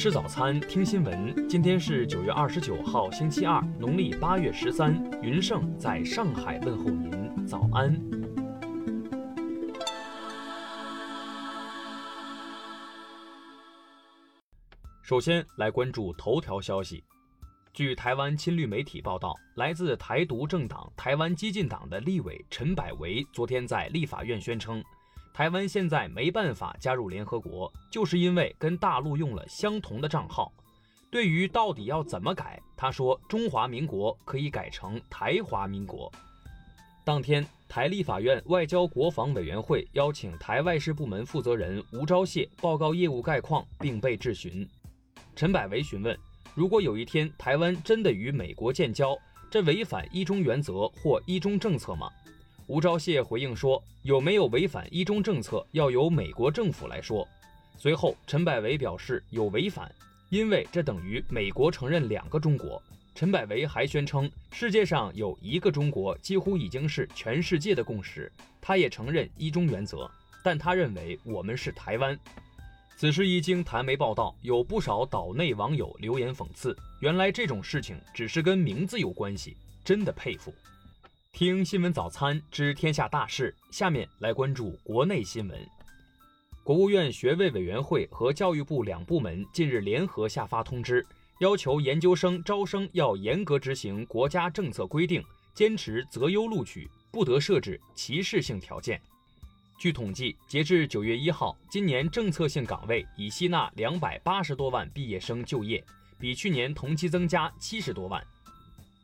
吃早餐，听新闻。今天是九月二十九号，星期二，农历八月十三。云盛在上海问候您，早安。首先来关注头条消息。据台湾亲绿媒体报道，来自台独政党台湾激进党的立委陈柏维昨天在立法院宣称。台湾现在没办法加入联合国，就是因为跟大陆用了相同的账号。对于到底要怎么改，他说：“中华民国可以改成台华民国。”当天，台立法院外交国防委员会邀请台外事部门负责人吴钊燮报告业务概况，并被质询。陈柏维询问：“如果有一天台湾真的与美国建交，这违反一中原则或一中政策吗？”吴钊燮回应说：“有没有违反一中政策，要由美国政府来说。”随后，陈柏维表示有违反，因为这等于美国承认两个中国。陈柏维还宣称，世界上有一个中国几乎已经是全世界的共识。他也承认一中原则，但他认为我们是台湾。此事一经台媒报道，有不少岛内网友留言讽刺：“原来这种事情只是跟名字有关系，真的佩服。”听新闻早餐知天下大事，下面来关注国内新闻。国务院学位委员会和教育部两部门近日联合下发通知，要求研究生招生要严格执行国家政策规定，坚持择优录取，不得设置歧视性条件。据统计，截至九月一号，今年政策性岗位已吸纳两百八十多万毕业生就业，比去年同期增加七十多万。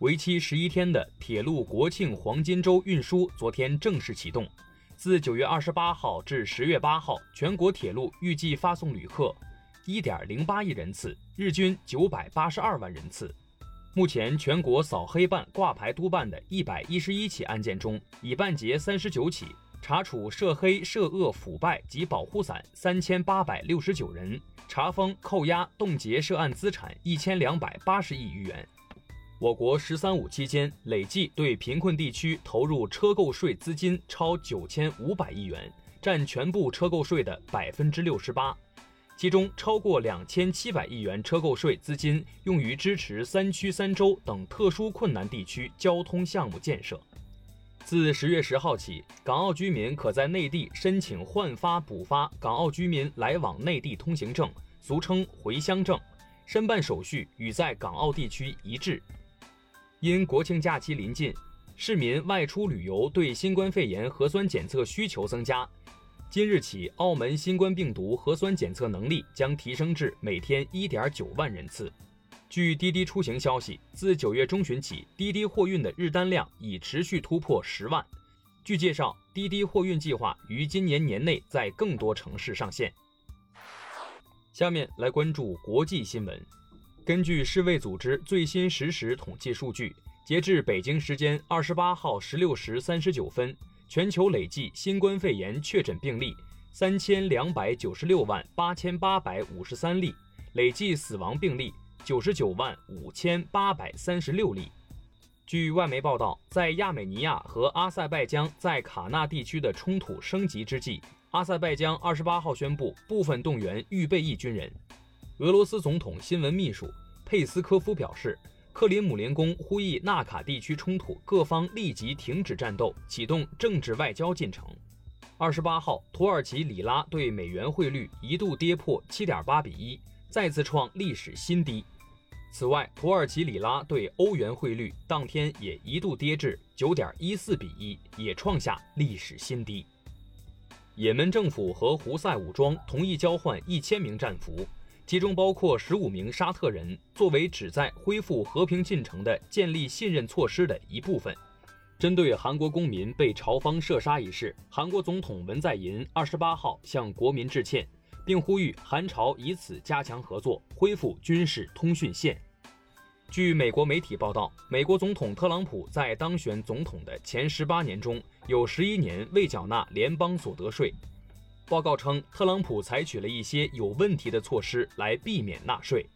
为期十一天的铁路国庆黄金周运输昨天正式启动。自九月二十八号至十月八号，全国铁路预计发送旅客一点零八亿人次，日均九百八十二万人次。目前，全国扫黑办挂牌督办的一百一十一起案件中，已办结三十九起，查处涉黑涉恶腐败及保护伞三千八百六十九人，查封扣押冻结涉案资产一千两百八十亿余元。我国“十三五”期间累计对贫困地区投入车购税资金超九千五百亿元，占全部车购税的百分之六十八。其中，超过两千七百亿元车购税资金用于支持三区三州等特殊困难地区交通项目建设。自十月十号起，港澳居民可在内地申请换发补发港澳居民来往内地通行证，俗称回乡证，申办手续与在港澳地区一致。因国庆假期临近，市民外出旅游对新冠肺炎核酸检测需求增加。今日起，澳门新冠病毒核酸检测能力将提升至每天1.9万人次。据滴滴出行消息，自九月中旬起，滴滴货运的日单量已持续突破十万。据介绍，滴滴货运计划于今年年内在更多城市上线。下面来关注国际新闻。根据世卫组织最新实时统计数据，截至北京时间二十八号十六时三十九分，全球累计新冠肺炎确诊病例三千两百九十六万八千八百五十三例，累计死亡病例九十九万五千八百三十六例。据外媒报道，在亚美尼亚和阿塞拜疆在卡纳地区的冲突升级之际，阿塞拜疆二十八号宣布部分动员预备役军人。俄罗斯总统新闻秘书佩斯科夫表示，克林姆林宫呼吁纳卡地区冲突各方立即停止战斗，启动政治外交进程。二十八号，土耳其里拉对美元汇率一度跌破七点八比一，再次创历史新低。此外，土耳其里拉对欧元汇率当天也一度跌至九点一四比一，也创下历史新低。也门政府和胡塞武装同意交换一千名战俘。其中包括十五名沙特人，作为旨在恢复和平进程的建立信任措施的一部分。针对韩国公民被朝方射杀一事，韩国总统文在寅二十八号向国民致歉，并呼吁韩朝以此加强合作，恢复军事通讯线。据美国媒体报道，美国总统特朗普在当选总统的前十八年中，有十一年未缴纳联邦所得税。报告称，特朗普采取了一些有问题的措施来避免纳税。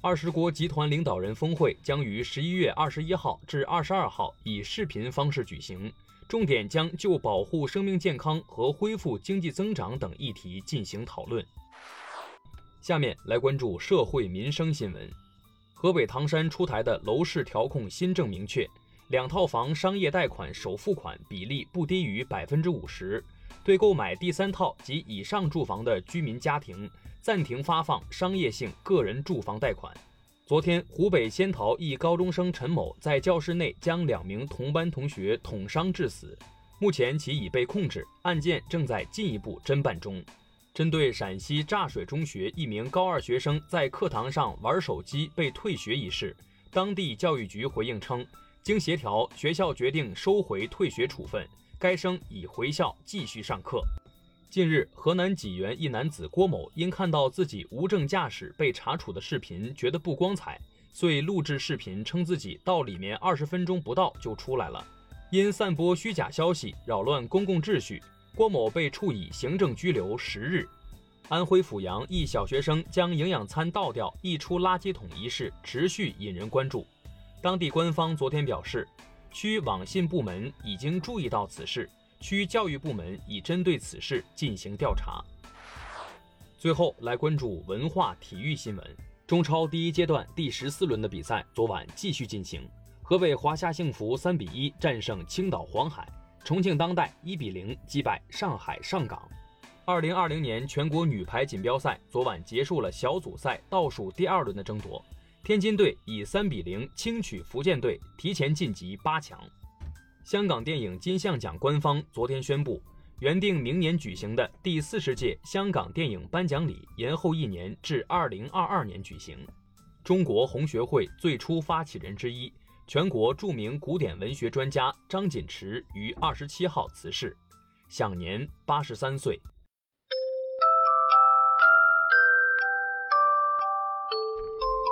二十国集团领导人峰会将于十一月二十一号至二十二号以视频方式举行，重点将就保护生命健康和恢复经济增长等议题进行讨论。下面来关注社会民生新闻。河北唐山出台的楼市调控新政明确，两套房商业贷款首付款比例不低于百分之五十，对购买第三套及以上住房的居民家庭暂停发放商业性个人住房贷款。昨天，湖北仙桃一高中生陈某在教室内将两名同班同学捅伤致死，目前其已被控制，案件正在进一步侦办中。针对陕西柞水中学一名高二学生在课堂上玩手机被退学一事，当地教育局回应称，经协调，学校决定收回退学处分，该生已回校继续上课。近日，河南济源一男子郭某因看到自己无证驾驶被查处的视频，觉得不光彩，遂录制视频称自己到里面二十分钟不到就出来了，因散播虚假消息，扰乱公共秩序。郭某被处以行政拘留十日。安徽阜阳一小学生将营养餐倒掉溢出垃圾桶一事持续引人关注。当地官方昨天表示，区网信部门已经注意到此事，区教育部门已针对此事进行调查。最后来关注文化体育新闻。中超第一阶段第十四轮的比赛昨晚继续进行，河北华夏幸福三比一战胜青岛黄海。重庆当代一比零击败上海上港。二零二零年全国女排锦标赛昨晚结束了小组赛倒数第二轮的争夺，天津队以三比零轻取福建队，提前晋级八强。香港电影金像奖官方昨天宣布，原定明年举行的第四十届香港电影颁奖礼延后一年至二零二二年举行。中国红学会最初发起人之一。全国著名古典文学专家张锦池于二十七号辞世，享年八十三岁。